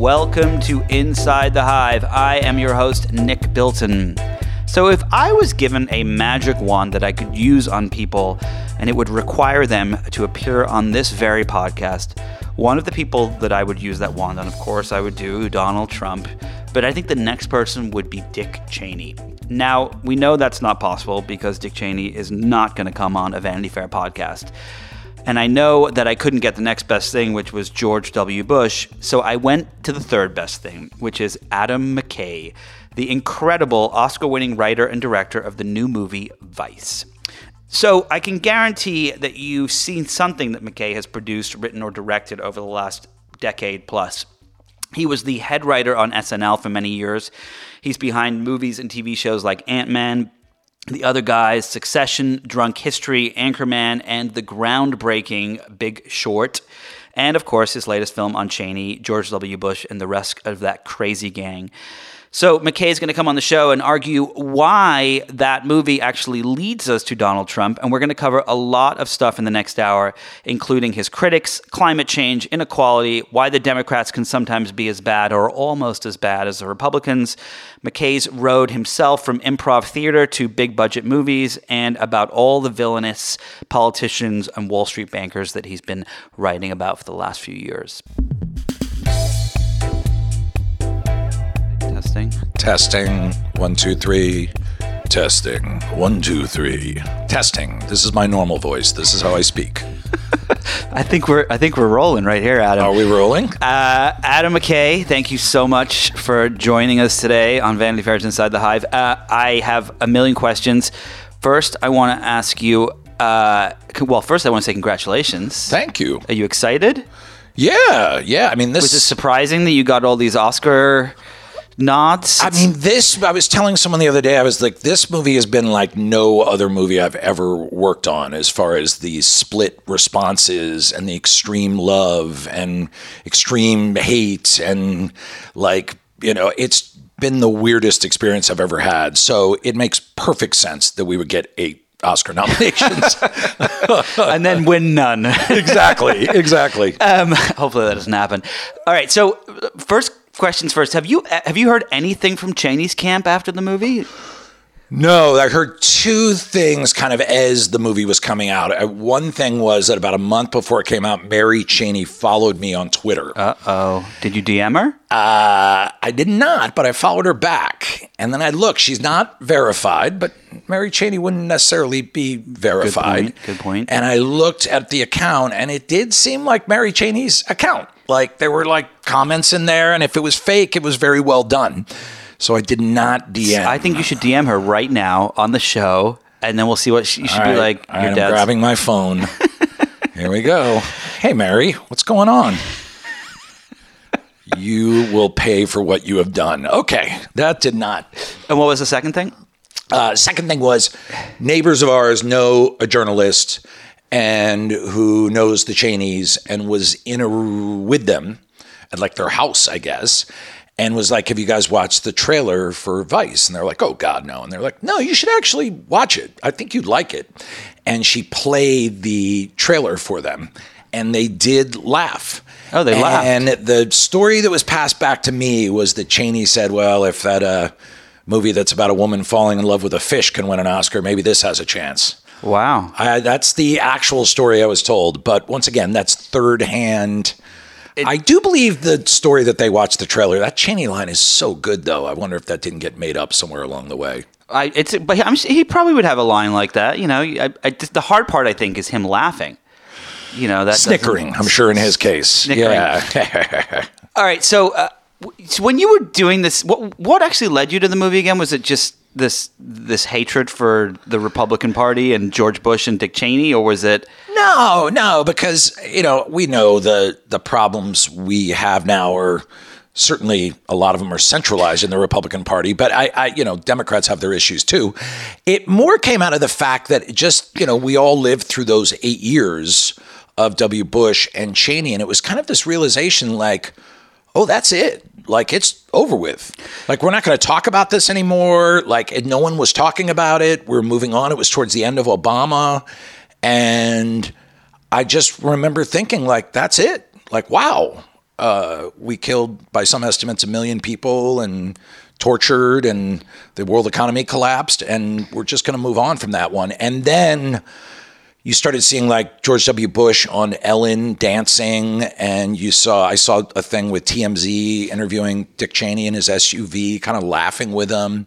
Welcome to Inside the Hive. I am your host, Nick Bilton. So, if I was given a magic wand that I could use on people and it would require them to appear on this very podcast, one of the people that I would use that wand on, of course, I would do Donald Trump, but I think the next person would be Dick Cheney. Now, we know that's not possible because Dick Cheney is not going to come on a Vanity Fair podcast. And I know that I couldn't get the next best thing, which was George W. Bush, so I went to the third best thing, which is Adam McKay, the incredible Oscar winning writer and director of the new movie Vice. So I can guarantee that you've seen something that McKay has produced, written, or directed over the last decade plus. He was the head writer on SNL for many years. He's behind movies and TV shows like Ant Man, The Other Guys, Succession, Drunk History, Anchorman, and the groundbreaking Big Short. And of course, his latest film on Cheney, George W. Bush, and the rest of that crazy gang. So McKay is going to come on the show and argue why that movie actually leads us to Donald Trump. And we're going to cover a lot of stuff in the next hour, including his critics, climate change, inequality, why the Democrats can sometimes be as bad or almost as bad as the Republicans, McKay's road himself from improv theater to big budget movies, and about all the villainous politicians and Wall Street bankers that he's been writing about for the last few years. Testing. Testing. One, two, three. Testing. One, two, three. Testing. This is my normal voice. This is how I speak. I think we're I think we're rolling right here, Adam. Are we rolling? Uh, Adam McKay, thank you so much for joining us today on Vanity Fair's Inside the Hive. Uh, I have a million questions. First, I want to ask you. Uh, well, first, I want to say congratulations. Thank you. Are you excited? Yeah, yeah. I mean, this. Was it surprising that you got all these Oscar nods? I mean, this. I was telling someone the other day. I was like, this movie has been like no other movie I've ever worked on, as far as the split responses and the extreme love and extreme hate and like you know, it's been the weirdest experience I've ever had. So it makes perfect sense that we would get eight Oscar nominations. and then win none. exactly, exactly. um, hopefully that doesn't happen. All right. So uh, first questions first. Have you have you heard anything from Cheney's camp after the movie? No, I heard two things kind of as the movie was coming out. Uh, One thing was that about a month before it came out, Mary Cheney followed me on Twitter. Uh oh. Did you DM her? Uh, I did not, but I followed her back. And then I looked, she's not verified, but Mary Cheney wouldn't necessarily be verified. Good point, good point. And I looked at the account, and it did seem like Mary Cheney's account. Like there were like comments in there, and if it was fake, it was very well done. So I did not DM. I think you should DM her right now on the show, and then we'll see what she you should All be right, like. all Your right, I'm dad's grabbing my phone. Here we go. Hey, Mary, what's going on? you will pay for what you have done. Okay, that did not. And what was the second thing? Uh, second thing was neighbors of ours know a journalist and who knows the Cheneys and was in a with them at like their house, I guess, and was like, "Have you guys watched the trailer for Vice?" And they're like, "Oh God, no!" And they're like, "No, you should actually watch it. I think you'd like it." And she played the trailer for them, and they did laugh. Oh, they laughed. And the story that was passed back to me was that Cheney said, "Well, if that uh, movie that's about a woman falling in love with a fish can win an Oscar, maybe this has a chance." Wow. I, that's the actual story I was told. But once again, that's third hand. I do believe the story that they watched the trailer. That Cheney line is so good, though. I wonder if that didn't get made up somewhere along the way. I it's but I'm, he probably would have a line like that. You know, I, I, the hard part I think is him laughing. You know that Snickering, I'm sure, in his case. Snickering. Yeah. All right, so, uh, so when you were doing this, what what actually led you to the movie again? Was it just this this hatred for the Republican Party and George Bush and Dick Cheney, or was it? No, no, because you know we know the the problems we have now are certainly a lot of them are centralized in the Republican Party, but I, I you know Democrats have their issues too. It more came out of the fact that just you know we all lived through those eight years of W. Bush and Cheney, and it was kind of this realization like, oh, that's it. Like it's over with. Like we're not going to talk about this anymore. Like no one was talking about it. We're moving on. It was towards the end of Obama, and I just remember thinking like, that's it. Like wow. Uh, we killed, by some estimates, a million people and tortured, and the world economy collapsed, and we're just going to move on from that one. And then you started seeing like George W. Bush on Ellen dancing, and you saw I saw a thing with TMZ interviewing Dick Cheney in his SUV, kind of laughing with him.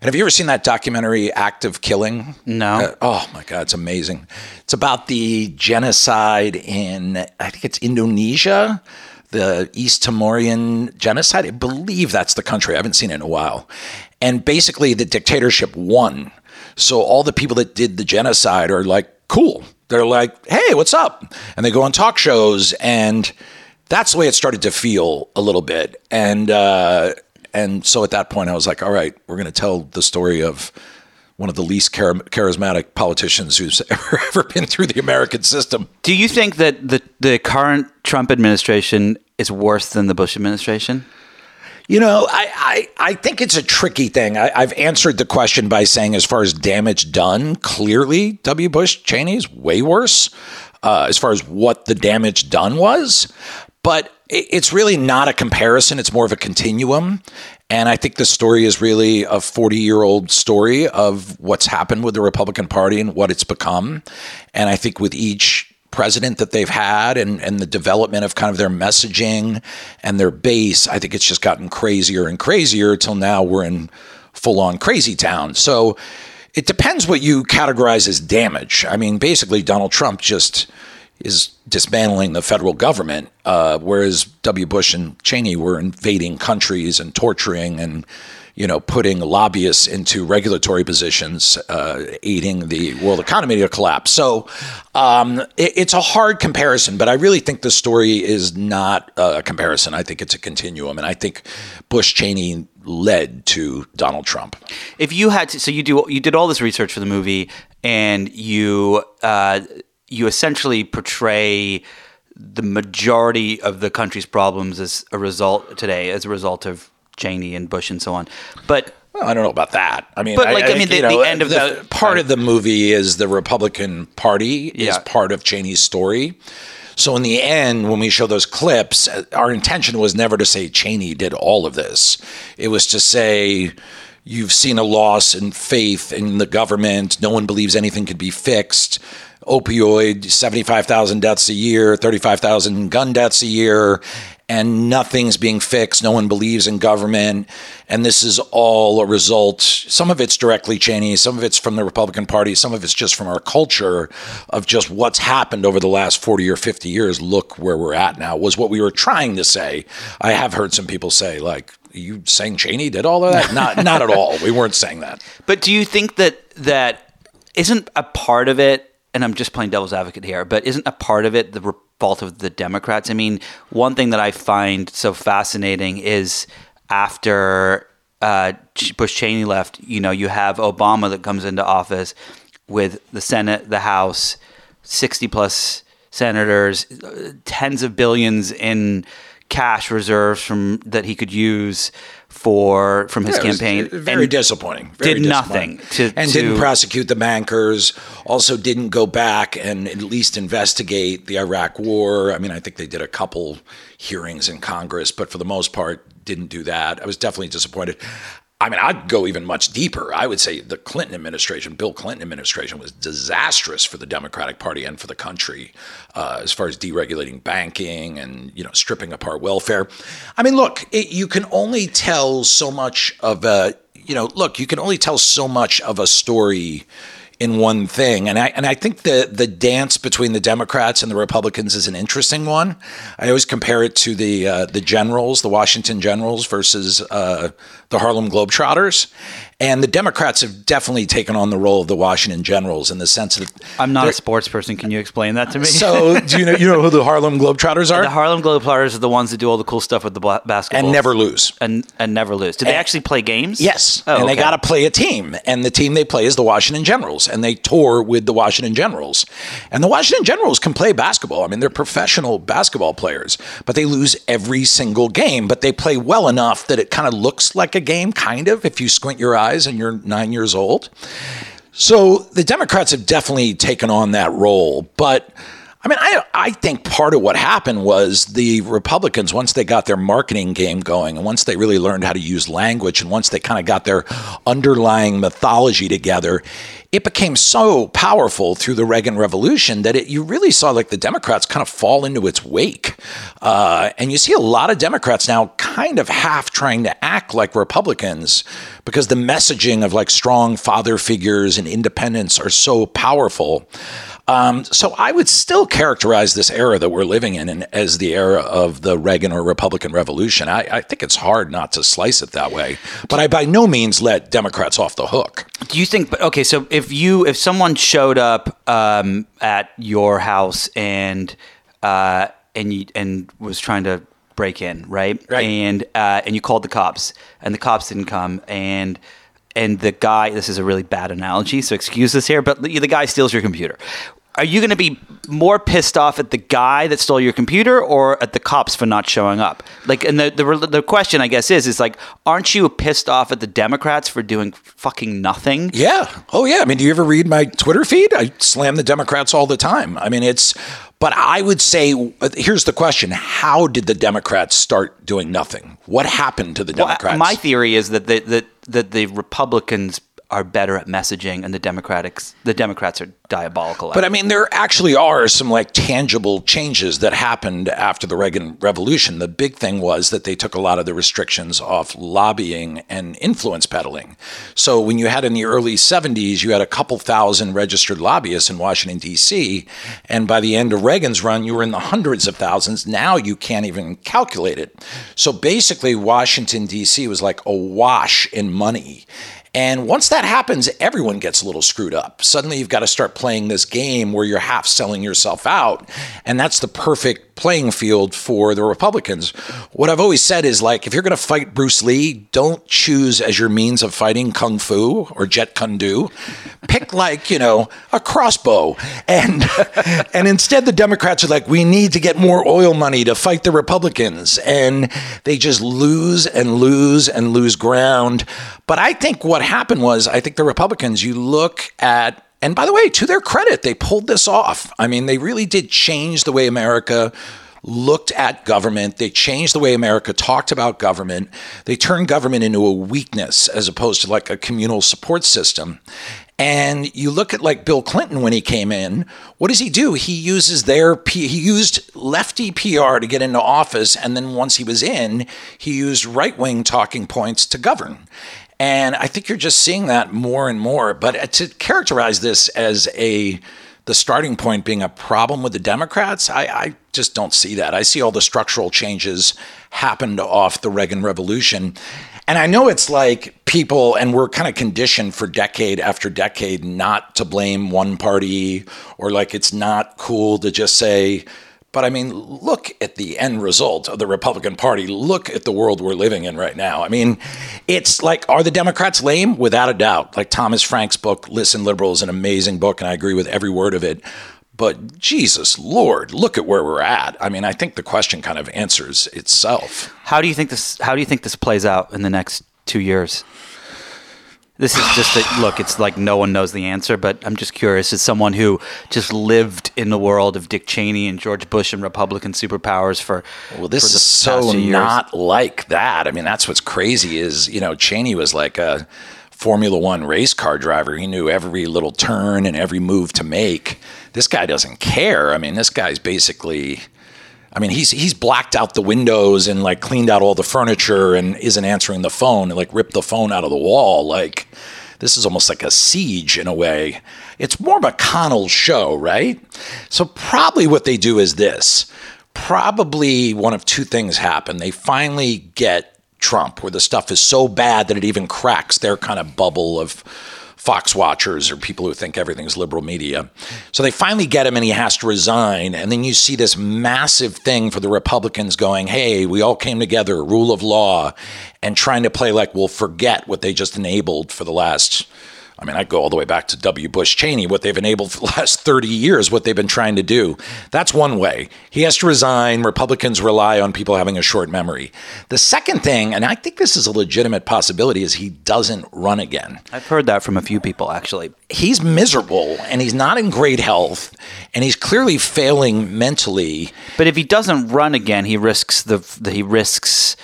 And have you ever seen that documentary, Act of Killing? No. Uh, oh my God, it's amazing. It's about the genocide in, I think it's Indonesia, the East Timorian genocide. I believe that's the country. I haven't seen it in a while. And basically, the dictatorship won. So all the people that did the genocide are like, cool. They're like, hey, what's up? And they go on talk shows. And that's the way it started to feel a little bit. And, uh, and so at that point, I was like, all right, we're going to tell the story of one of the least char- charismatic politicians who's ever, ever been through the American system. Do you think that the, the current Trump administration is worse than the Bush administration? You know, I, I, I think it's a tricky thing. I, I've answered the question by saying, as far as damage done, clearly W. Bush Cheney's way worse uh, as far as what the damage done was. But it's really not a comparison. It's more of a continuum. And I think the story is really a 40 year old story of what's happened with the Republican Party and what it's become. And I think with each president that they've had and, and the development of kind of their messaging and their base, I think it's just gotten crazier and crazier till now we're in full on crazy town. So it depends what you categorize as damage. I mean, basically, Donald Trump just is dismantling the federal government, uh, whereas W. Bush and Cheney were invading countries and torturing and you know putting lobbyists into regulatory positions, uh, aiding the world economy to collapse. So um, it, it's a hard comparison, but I really think the story is not a comparison. I think it's a continuum, and I think Bush Cheney led to Donald Trump. If you had to, so you do you did all this research for the movie, and you. Uh, you essentially portray the majority of the country's problems as a result today, as a result of Cheney and Bush and so on. But well, I don't know about that. I mean, but like I, I mean, the, know, the, end of the, the part of the movie is the Republican Party is part of Cheney's story. So in the end, when we show those clips, uh, our intention was never to say Cheney did all of this. It was to say you've seen a loss in faith in the government. No one believes anything could be fixed opioid, 75,000 deaths a year, 35,000 gun deaths a year, and nothing's being fixed. No one believes in government. And this is all a result. Some of it's directly Cheney, some of it's from the Republican Party, some of it's just from our culture of just what's happened over the last 40 or 50 years. Look where we're at now, was what we were trying to say. I have heard some people say, like, you saying Cheney did all of that? not, not at all. We weren't saying that. But do you think that that isn't a part of it and I'm just playing devil's advocate here, but isn't a part of it the fault of the Democrats? I mean, one thing that I find so fascinating is after uh, Bush Cheney left, you know, you have Obama that comes into office with the Senate, the House, 60 plus senators, tens of billions in cash reserves from that he could use for from his yeah, campaign. Very disappointing. Very did nothing to, and to, didn't prosecute the bankers. Also, didn't go back and at least investigate the Iraq War. I mean, I think they did a couple hearings in Congress, but for the most part, didn't do that. I was definitely disappointed. I mean, I'd go even much deeper. I would say the Clinton administration, Bill Clinton administration, was disastrous for the Democratic Party and for the country uh, as far as deregulating banking and you know stripping apart welfare. I mean, look, it, you can only tell so much of a you know, look, you can only tell so much of a story in one thing. And I and I think the the dance between the Democrats and the Republicans is an interesting one. I always compare it to the uh, the Generals, the Washington Generals versus uh, the Harlem Globetrotters. And the Democrats have definitely taken on the role of the Washington Generals in the sense that I'm not a sports person. Can you explain that to me? so, do you know you know who the Harlem Globetrotters are? The Harlem Globetrotters are the ones that do all the cool stuff with the basketball and never lose and and never lose. Do they and, actually play games? Yes, oh, and okay. they got to play a team, and the team they play is the Washington Generals, and they tour with the Washington Generals, and the Washington Generals can play basketball. I mean, they're professional basketball players, but they lose every single game. But they play well enough that it kind of looks like a game, kind of, if you squint your eyes and you're nine years old. So the Democrats have definitely taken on that role. But I mean, I I think part of what happened was the Republicans once they got their marketing game going, and once they really learned how to use language, and once they kind of got their underlying mythology together, it became so powerful through the Reagan Revolution that it, you really saw like the Democrats kind of fall into its wake. Uh, and you see a lot of Democrats now kind of half trying to act like Republicans because the messaging of like strong father figures and independence are so powerful. Um, so I would still characterize this era that we're living in as the era of the Reagan or Republican Revolution. I, I, think it's hard not to slice it that way, but I by no means let Democrats off the hook. Do you think? Okay, so if you if someone showed up um, at your house and uh, and you, and was trying to break in, right? Right. And uh, and you called the cops, and the cops didn't come, and and the guy this is a really bad analogy so excuse this here but the guy steals your computer are you going to be more pissed off at the guy that stole your computer or at the cops for not showing up? Like, and the, the, the question, I guess, is, is like, aren't you pissed off at the Democrats for doing fucking nothing? Yeah. Oh, yeah. I mean, do you ever read my Twitter feed? I slam the Democrats all the time. I mean, it's, but I would say, uh, here's the question How did the Democrats start doing nothing? What happened to the Democrats? Well, my theory is that the, that, that the Republicans are better at messaging, and the Democrats the Democrats are diabolical. But I mean, there actually are some like tangible changes that happened after the Reagan Revolution. The big thing was that they took a lot of the restrictions off lobbying and influence peddling. So when you had in the early 70s, you had a couple thousand registered lobbyists in Washington D.C., and by the end of Reagan's run, you were in the hundreds of thousands. Now you can't even calculate it. So basically, Washington D.C. was like awash in money. And once that happens, everyone gets a little screwed up. Suddenly you've got to start playing this game where you're half selling yourself out. And that's the perfect playing field for the Republicans. What I've always said is like, if you're going to fight Bruce Lee, don't choose as your means of fighting Kung Fu or Jeet Kune Do. Pick like, you know, a crossbow. And, and instead the Democrats are like, we need to get more oil money to fight the Republicans. And they just lose and lose and lose ground. But I think what happened was, I think the Republicans, you look at and by the way, to their credit, they pulled this off. I mean, they really did change the way America looked at government. They changed the way America talked about government. They turned government into a weakness as opposed to like a communal support system. And you look at like Bill Clinton when he came in, what does he do? He uses their P- he used lefty PR to get into office and then once he was in, he used right-wing talking points to govern. And I think you're just seeing that more and more. But to characterize this as a the starting point being a problem with the Democrats, I, I, just don't see that. I see all the structural changes happened off the Reagan Revolution. And I know it's like people, and we're kind of conditioned for decade after decade not to blame one party, or like it's not cool to just say, but I mean, look at the end result of the Republican Party. Look at the world we're living in right now. I mean, it's like, are the Democrats lame? Without a doubt. Like Thomas Frank's book, Listen Liberal, is an amazing book, and I agree with every word of it. But Jesus Lord, look at where we're at. I mean, I think the question kind of answers itself. How do you think this? How do you think this plays out in the next two years? This is just a look. It's like no one knows the answer, but I'm just curious. As someone who just lived in the world of Dick Cheney and George Bush and Republican superpowers for well, this for is so not like that. I mean, that's what's crazy. Is you know Cheney was like a Formula One race car driver. He knew every little turn and every move to make. This guy doesn't care. I mean, this guy's basically I mean, he's he's blacked out the windows and like cleaned out all the furniture and isn't answering the phone and like ripped the phone out of the wall. Like this is almost like a siege in a way. It's more McConnell's show, right? So probably what they do is this. Probably one of two things happen. They finally get Trump, where the stuff is so bad that it even cracks their kind of bubble of Fox watchers or people who think everything's liberal media. So they finally get him and he has to resign. And then you see this massive thing for the Republicans going, hey, we all came together, rule of law, and trying to play like we'll forget what they just enabled for the last I mean, I go all the way back to W. Bush Cheney, what they've enabled for the last 30 years, what they've been trying to do. That's one way. He has to resign. Republicans rely on people having a short memory. The second thing, and I think this is a legitimate possibility, is he doesn't run again. I've heard that from a few people, actually. He's miserable and he's not in great health and he's clearly failing mentally. But if he doesn't run again, he risks the, the he risks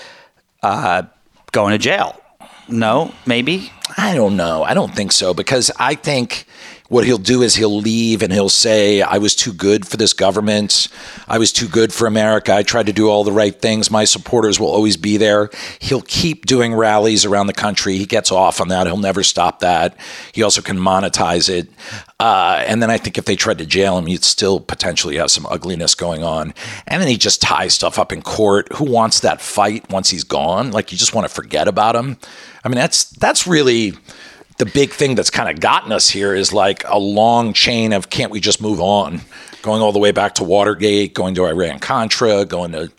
uh, going to jail. No, maybe. I don't know. I don't think so because I think what he'll do is he'll leave and he'll say, I was too good for this government. I was too good for America. I tried to do all the right things. My supporters will always be there. He'll keep doing rallies around the country. He gets off on that. He'll never stop that. He also can monetize it. Uh, and then I think if they tried to jail him, you'd still potentially have some ugliness going on. And then he just ties stuff up in court. Who wants that fight once he's gone? Like you just want to forget about him. I mean, that's that's really the big thing that's kind of gotten us here is like a long chain of can't we just move on? Going all the way back to Watergate, going to Iran Contra, going to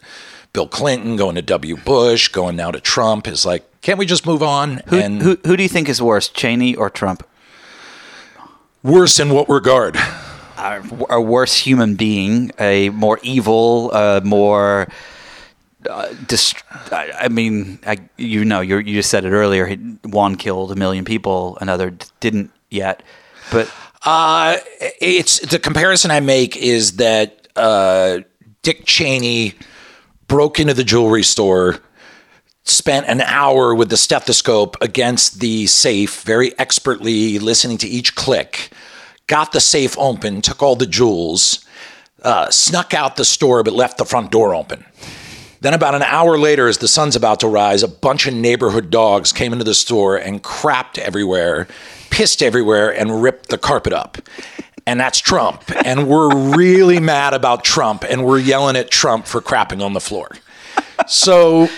Bill Clinton, going to W. Bush, going now to Trump is like, can't we just move on? Who, and who, who do you think is worse, Cheney or Trump? worse in what regard? A, a worse human being, a more evil, uh, more. Uh, dist- I, I mean, I, you know, you you just said it earlier. One killed a million people, another d- didn't yet. But Uh, it's the comparison I make is that uh, Dick Cheney broke into the jewelry store, spent an hour with the stethoscope against the safe, very expertly listening to each click, got the safe open, took all the jewels, uh, snuck out the store, but left the front door open. Then, about an hour later, as the sun's about to rise, a bunch of neighborhood dogs came into the store and crapped everywhere, pissed everywhere, and ripped the carpet up. And that's Trump. And we're really mad about Trump, and we're yelling at Trump for crapping on the floor. So,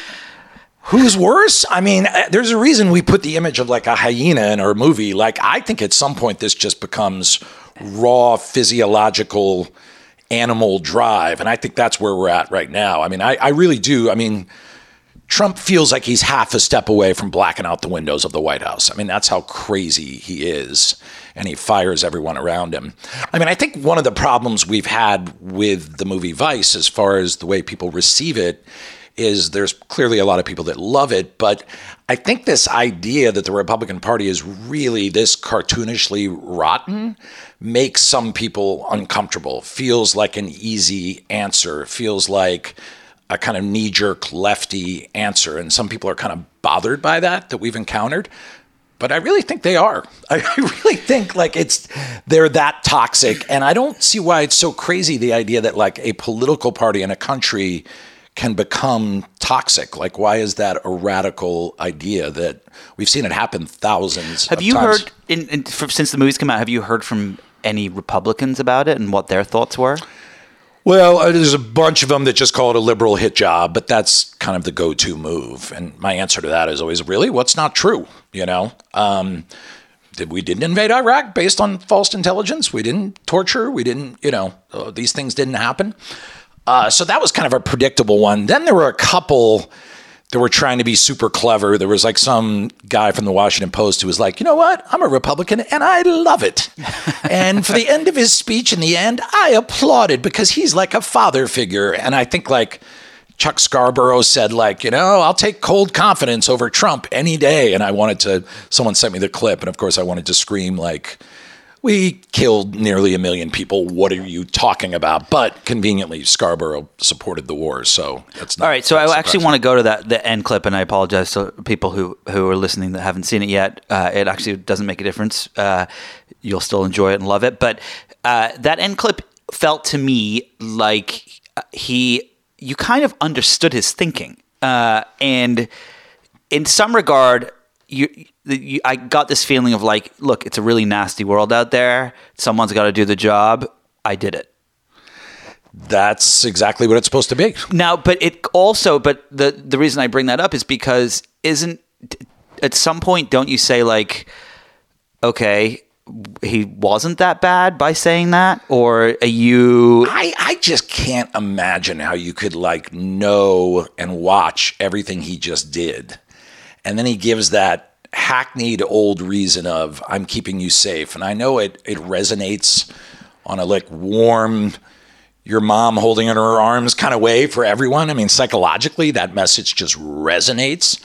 who's worse? I mean, uh, there's a reason we put the image of like a hyena in our movie. Like, I think at some point this just becomes raw physiological animal drive. And I think that's where we're at right now. I mean, I, I really do. I mean, Trump feels like he's half a step away from blacking out the windows of the White House. I mean, that's how crazy he is. And he fires everyone around him. I mean, I think one of the problems we've had with the movie Vice, as far as the way people receive it, is there's clearly a lot of people that love it. But I think this idea that the Republican Party is really this cartoonishly rotten makes some people uncomfortable, feels like an easy answer, feels like a kind of knee jerk lefty answer. And some people are kind of bothered by that that we've encountered. But I really think they are. I really think like it's they're that toxic. And I don't see why it's so crazy the idea that like a political party in a country can become toxic. Like why is that a radical idea that we've seen it happen thousands have of you times? heard in, in, since the movies come out? Have you heard from any Republicans about it and what their thoughts were? Well, uh, there's a bunch of them that just call it a liberal hit job, but that's kind of the go-to move. And my answer to that is always, really, what's not true? You know, um, did we didn't invade Iraq based on false intelligence? We didn't torture. We didn't, you know, uh, these things didn't happen. Uh, so that was kind of a predictable one. Then there were a couple that were trying to be super clever. There was like some guy from the Washington Post who was like, you know what? I'm a Republican and I love it. and for the end of his speech in the end, I applauded because he's like a father figure. And I think like Chuck Scarborough said, like, you know, I'll take cold confidence over Trump any day. And I wanted to, someone sent me the clip. And of course, I wanted to scream, like, we killed nearly a million people. What are you talking about? But conveniently, Scarborough supported the war, so that's not. All right, so I actually want to go to that the end clip, and I apologize to people who who are listening that haven't seen it yet. Uh, it actually doesn't make a difference. Uh, you'll still enjoy it and love it, but uh, that end clip felt to me like he you kind of understood his thinking, uh, and in some regard, you, you, I got this feeling of like, look, it's a really nasty world out there. Someone's got to do the job. I did it. That's exactly what it's supposed to be. Now, but it also, but the the reason I bring that up is because isn't at some point don't you say like, okay, he wasn't that bad by saying that, or are you? I, I just can't imagine how you could like know and watch everything he just did. And then he gives that hackneyed old reason of I'm keeping you safe. And I know it it resonates on a like warm your mom holding in her arms kind of way for everyone. I mean, psychologically that message just resonates.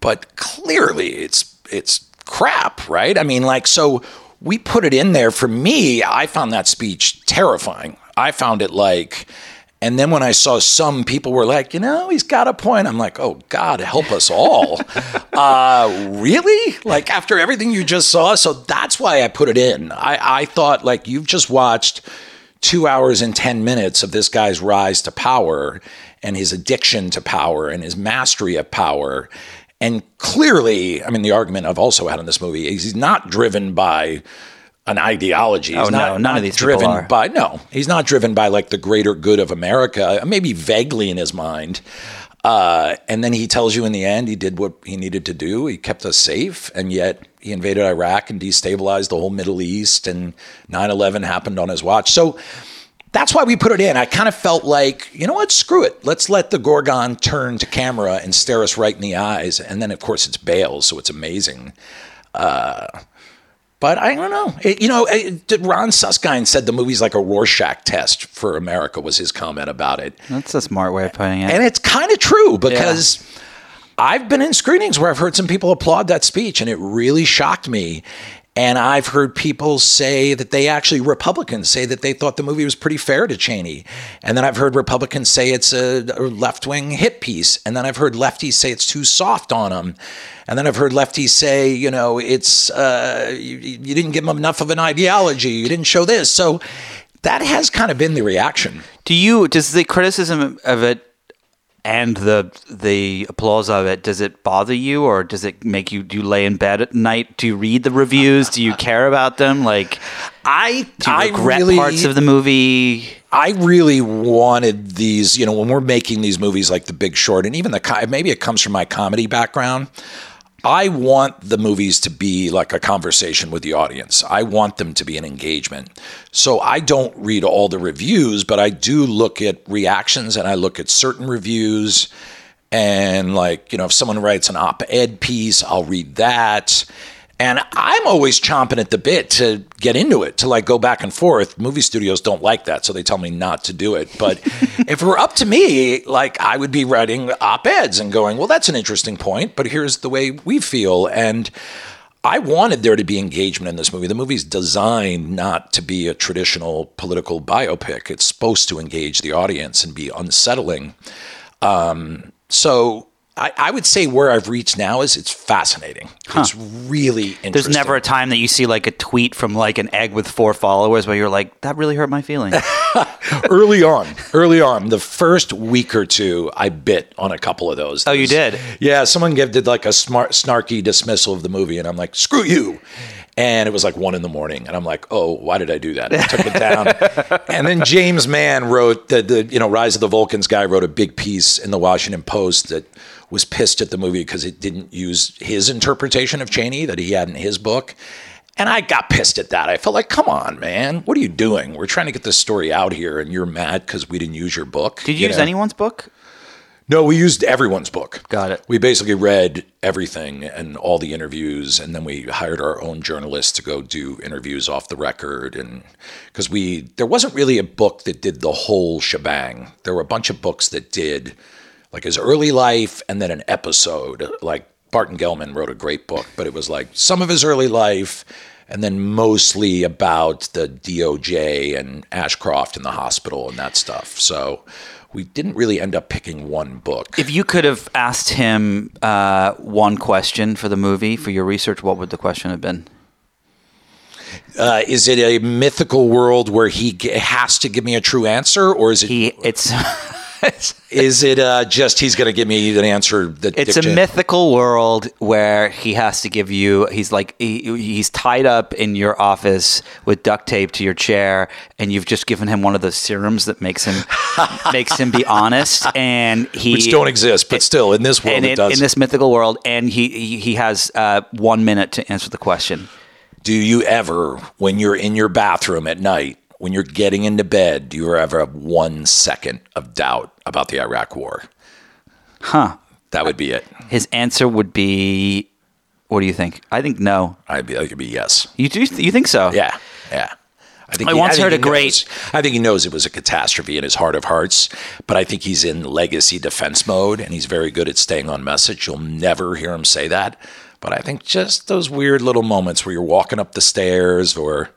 But clearly it's it's crap, right? I mean, like so we put it in there for me, I found that speech terrifying. I found it like and then when I saw some people were like, you know, he's got a point. I'm like, oh God, help us all. uh, really? Like after everything you just saw? So that's why I put it in. I, I thought like you've just watched two hours and 10 minutes of this guy's rise to power and his addiction to power and his mastery of power. And clearly, I mean, the argument I've also had in this movie is he's not driven by an ideology. He's Oh, not, no, none not of these people driven are. by no. He's not driven by like the greater good of America. Maybe vaguely in his mind. Uh, and then he tells you in the end he did what he needed to do. He kept us safe, and yet he invaded Iraq and destabilized the whole Middle East. And 9/11 happened on his watch. So that's why we put it in. I kind of felt like, you know what, screw it. Let's let the Gorgon turn to camera and stare us right in the eyes. And then, of course, it's Bale, so it's amazing. Uh, but I don't know. It- you know, it, Ron Suskind said the movie's like a Rorschach test for America, was his comment about it. That's a smart way of putting it. And it's kind of true because I've been in screenings where I've heard some people applaud that speech and it really shocked me. And I've heard people say that they actually, Republicans say that they thought the movie was pretty fair to Cheney. And then I've heard Republicans say it's a, left wing hit piece. And then I've heard lefties say it's too soft on him. And then I've heard lefties say, you know, it's, uh, you, you didn't give them enough of an ideology. You didn't show this. So that has kind of been the reaction. Do you does the criticism of it and the the applause of it does it bother you or does it make you do you lay in bed at night? Do you read the reviews? Do you care about them? Like I, do you I regret really, parts of the movie? I really wanted these, you know, when we're making these movies like The Big Short, and even the maybe it comes from my comedy background. I want the movies to be like a conversation with the audience. I want them to be an engagement. So I don't read all the reviews, but I do look at reactions and I look at certain reviews. And like, you know, if someone writes an op ed piece, I'll read that. And I'm always chomping at the bit to get into it, to like go back and forth. Movie studios don't like that, so they tell me not to do it. But if it were up to me, like I would be writing op eds and going, well, that's an interesting point, but here's the way we feel. And I wanted there to be engagement in this movie. The movie's designed not to be a traditional political biopic, it's supposed to engage the audience and be unsettling. Um, so I, I would say where I've reached now is it's fascinating. It's really interesting. There's never a time that you see like a tweet from like an egg with four followers where you're like, that really hurt my feelings. early on, early on, the first week or two, I bit on a couple of those. Oh, you did? Yeah, someone gave, did like a smart, snarky dismissal of the movie, and I'm like, screw you. And it was like one in the morning, and I'm like, "Oh, why did I do that?" I took it down. and then James Mann wrote the, the you know Rise of the Vulcans guy wrote a big piece in the Washington Post that was pissed at the movie because it didn't use his interpretation of Cheney that he had in his book. And I got pissed at that. I felt like, come on, man, what are you doing? We're trying to get this story out here, and you're mad because we didn't use your book. Did you use know? anyone's book? No, we used everyone's book. Got it. We basically read everything and all the interviews, and then we hired our own journalists to go do interviews off the record. And because we, there wasn't really a book that did the whole shebang. There were a bunch of books that did like his early life and then an episode. Like Barton Gellman wrote a great book, but it was like some of his early life and then mostly about the DOJ and Ashcroft and the hospital and that stuff. So we didn't really end up picking one book. If you could have asked him uh, one question for the movie for your research, what would the question have been? Uh, is it a mythical world where he g- has to give me a true answer, or is it He, it's. is it uh, just he's going to give me an answer that It's a mythical world where he has to give you. He's like he, he's tied up in your office with duct tape to your chair, and you've just given him one of those serums that makes him makes him be honest. And he which don't exist, but still in this world it it- does. in this mythical world, and he he, he has uh, one minute to answer the question. do you ever, when you're in your bathroom at night, when you're getting into bed, do you ever have one second of doubt about the Iraq War? Huh. That would be it. His answer would be What do you think? I think no. I'd be, I'd be yes. You do? You think so? Yeah, yeah. I think I once think heard he a great- knows- I think he knows it was a catastrophe in his heart of hearts, but I think he's in legacy defense mode, and he's very good at staying on message. You'll never hear him say that, but I think just those weird little moments where you're walking up the stairs, or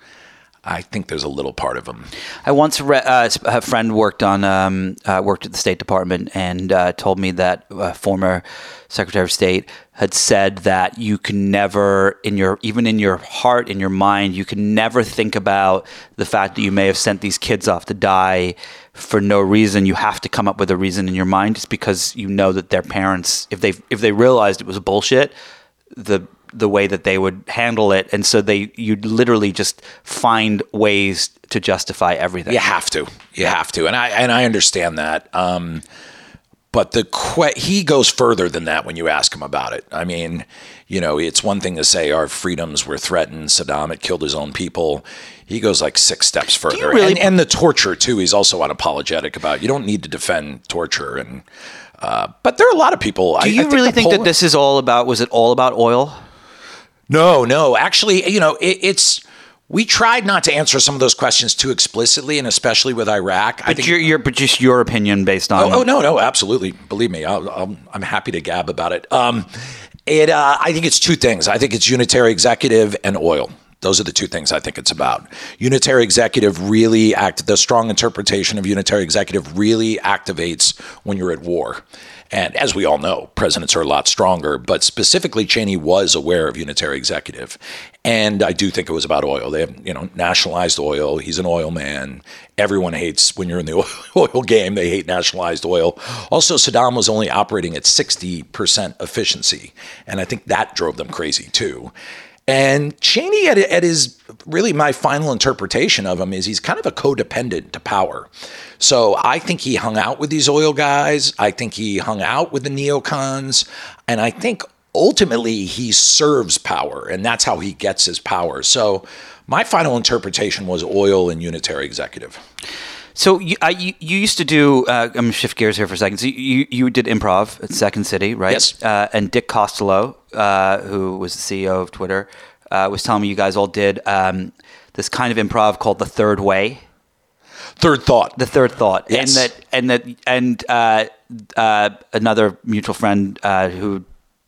I think there's a little part of them. I once re- uh, a friend worked on um, uh, worked at the State Department and uh, told me that a former Secretary of State had said that you can never, in your even in your heart, in your mind, you can never think about the fact that you may have sent these kids off to die for no reason. You have to come up with a reason in your mind, just because you know that their parents, if they if they realized it was bullshit, the the way that they would handle it, and so they you'd literally just find ways to justify everything. You have to. You have to, and I and I understand that. Um, but the que- he goes further than that when you ask him about it. I mean, you know, it's one thing to say our freedoms were threatened. Saddam had killed his own people. He goes like six steps further, really- and, and the torture too. He's also unapologetic about. You don't need to defend torture, and uh, but there are a lot of people. Do you really think that this is all about? Was it all about oil? No, no. Actually, you know, it, it's. We tried not to answer some of those questions too explicitly, and especially with Iraq. I But your, your, but just your opinion based on. Oh, oh no, no, absolutely. Believe me, I'll, I'll, I'm happy to gab about it. Um, it, uh, I think it's two things. I think it's unitary executive and oil. Those are the two things I think it's about. Unitary executive really act. The strong interpretation of unitary executive really activates when you're at war. And as we all know, presidents are a lot stronger, but specifically Cheney was aware of unitary executive. And I do think it was about oil. They have, you know, nationalized oil. He's an oil man. Everyone hates when you're in the oil, game, they hate nationalized oil. Also, Saddam was only operating at 60% efficiency. And I think that drove them crazy too. And Cheney, at, at his really my final interpretation of him is he's kind of a codependent to power. So I think he hung out with these oil guys. I think he hung out with the neocons. And I think ultimately he serves power, and that's how he gets his power. So my final interpretation was oil and unitary executive. So you, I, you, you used to do. Uh, I'm gonna shift gears here for a second. So you you did improv at Second City, right? Yes. Uh, and Dick Costolo, uh, who was the CEO of Twitter, uh, was telling me you guys all did um, this kind of improv called the Third Way. Third thought. The Third Thought, Yes. and that and that and uh, uh, another mutual friend uh, who.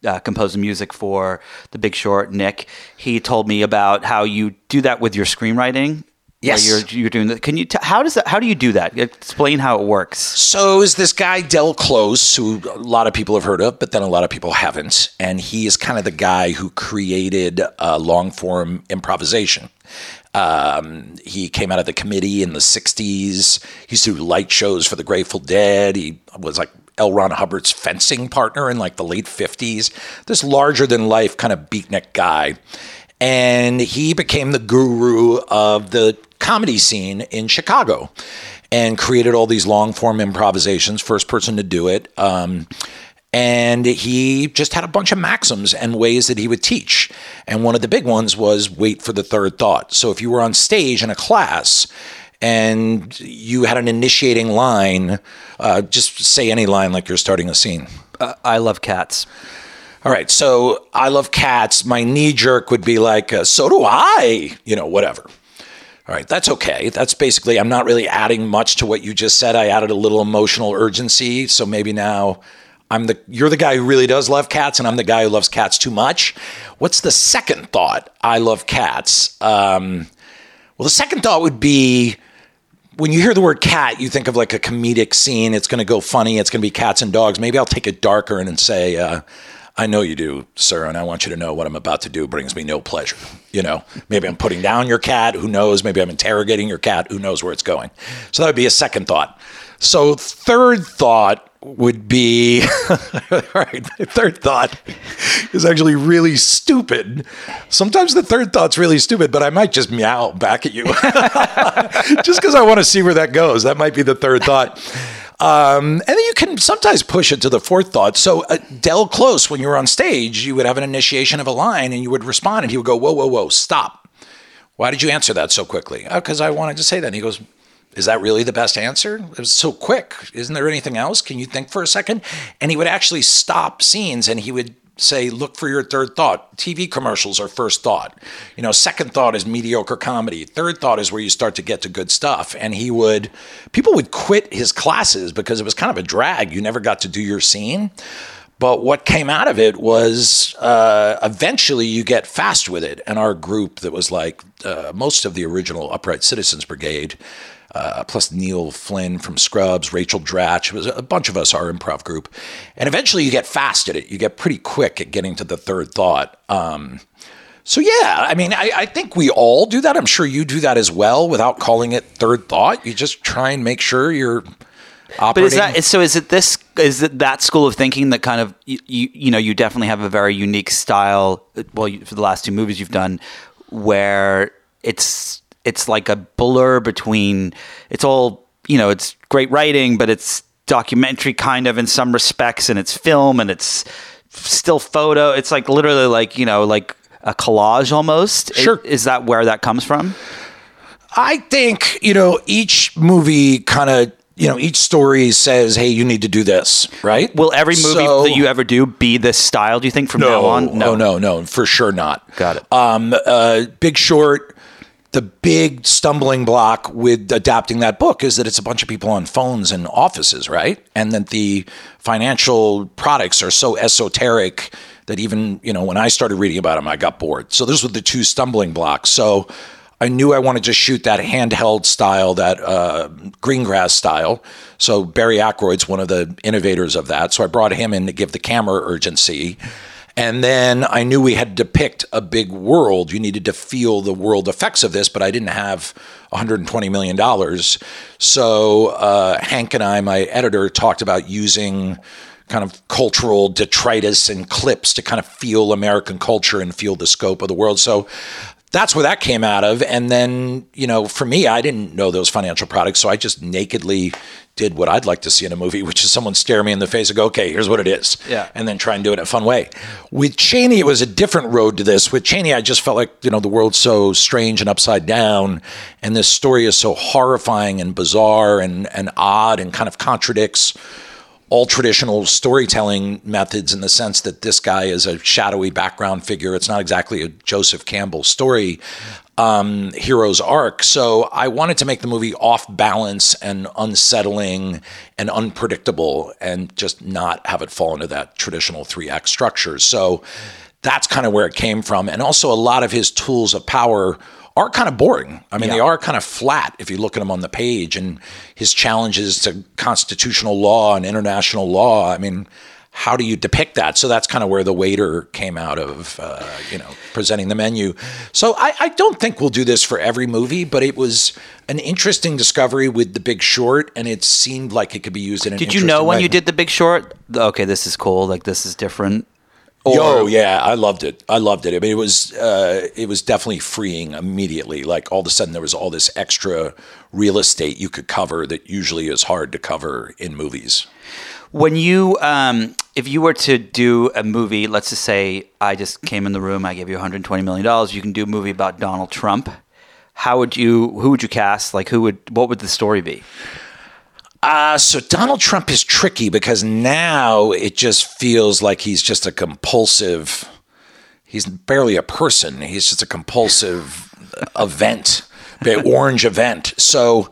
Uh, composed the music for The Big Short, Nick. He told me about how you do that with your screenwriting. Yes. you're, you're doing that. Can you? T- how does that? How do you do that? Explain how it works. So is this guy Del Close, who a lot of people have heard of, but then a lot of people haven't, and he is kind of the guy who created uh, long form improvisation. Um, he came out of the committee in the '60s. He used to do light shows for the Grateful Dead. He was like L. Ron Hubbard's fencing partner in like the late '50s. This larger than life kind of beatnik guy, and he became the guru of the comedy scene in Chicago and created all these long form improvisations, first person to do it. Um, and he just had a bunch of maxims and ways that he would teach. And one of the big ones was wait for the third thought. So if you were on stage in a class and you had an initiating line, uh, just say any line like you're starting a scene. Uh, I love cats. All right, so I love cats. My knee jerk would be like, uh, so do I, you know, whatever. All right, that's okay. That's basically, I'm not really adding much to what you just said. I added a little emotional urgency. So maybe now I'm the, you're the guy who really does love cats, and I'm the guy who loves cats too much. What's the second thought? I love cats. Um, well, the second thought would be when you hear the word cat, you think of like a comedic scene. It's going to go funny. It's going to be cats and dogs. Maybe I'll take it darker and say, uh, I know you do, sir, and I want you to know what I'm about to do brings me no pleasure. You know, maybe I'm putting down your cat. Who knows? Maybe I'm interrogating your cat. Who knows where it's going? So that would be a second thought. So third thought would be all right. Third thought is actually really stupid. Sometimes the third thought's really stupid, but I might just meow back at you just because I want to see where that goes. That might be the third thought. Um, and then you can sometimes push it to the fourth thought. So, uh, Del Close, when you were on stage, you would have an initiation of a line and you would respond, and he would go, Whoa, whoa, whoa, stop. Why did you answer that so quickly? Because I wanted to say that. And he goes, Is that really the best answer? It was so quick. Isn't there anything else? Can you think for a second? And he would actually stop scenes and he would say, look for your third thought. TV commercials are first thought. You know, second thought is mediocre comedy. Third thought is where you start to get to good stuff. And he would, people would quit his classes because it was kind of a drag. You never got to do your scene. But what came out of it was uh, eventually you get fast with it. And our group that was like uh, most of the original Upright Citizens Brigade, uh, plus Neil Flynn from Scrubs, Rachel Dratch, it was a bunch of us, our improv group. And eventually you get fast at it. You get pretty quick at getting to the third thought. Um, so yeah, I mean, I, I, think we all do that. I'm sure you do that as well without calling it third thought. You just try and make sure you're operating. But is that so? Is it this? Is it that school of thinking that kind of you you, know you definitely have a very unique style? Well, you, for the last two movies you've done, where it's it's like a blur between it's all you know it's great writing, but it's documentary kind of in some respects, and it's film and it's still photo. It's like literally like you know like a collage almost. Sure, is that where that comes from? I think you know each movie kind of you know, each story says, "Hey, you need to do this," right? Will every movie so, that you ever do be this style? Do you think from no, now on? No, no, no, for sure not. Got it. Um, uh, Big Short. The big stumbling block with adapting that book is that it's a bunch of people on phones and offices, right? And that the financial products are so esoteric that even you know when I started reading about them, I got bored. So those were the two stumbling blocks. So I knew I wanted to shoot that handheld style, that uh, Greengrass style. So Barry Ackroyd's one of the innovators of that. So I brought him in to give the camera urgency. And then I knew we had to depict a big world. You needed to feel the world effects of this, but I didn't have $120 million. So uh, Hank and I, my editor, talked about using kind of cultural detritus and clips to kind of feel American culture and feel the scope of the world. So that's where that came out of. And then, you know, for me, I didn't know those financial products. So I just nakedly did what I'd like to see in a movie, which is someone stare me in the face and go, okay, here's what it is. Yeah. And then try and do it in a fun way. With Cheney, it was a different road to this. With Cheney, I just felt like, you know, the world's so strange and upside down. And this story is so horrifying and bizarre and, and odd and kind of contradicts all traditional storytelling methods in the sense that this guy is a shadowy background figure. It's not exactly a Joseph Campbell story, um, hero's arc. So I wanted to make the movie off balance and unsettling and unpredictable and just not have it fall into that traditional three act structure. So that's kind of where it came from. And also, a lot of his tools of power are kind of boring. I mean, yeah. they are kind of flat if you look at them on the page. And his challenges to constitutional law and international law. I mean, how do you depict that? So that's kind of where the waiter came out of, uh, you know, presenting the menu. So I, I, don't think we'll do this for every movie, but it was an interesting discovery with The Big Short, and it seemed like it could be used in. An did you know when way. you did The Big Short? Okay, this is cool. Like this is different. Yo, yeah, I loved it. I loved it. I mean, it was uh, it was definitely freeing immediately. Like all of a sudden, there was all this extra real estate you could cover that usually is hard to cover in movies. When you, um, if you were to do a movie, let's just say I just came in the room, I gave you 120 million dollars. You can do a movie about Donald Trump. How would you? Who would you cast? Like, who would? What would the story be? Uh, so Donald Trump is tricky because now it just feels like he's just a compulsive. He's barely a person. He's just a compulsive event, orange event. So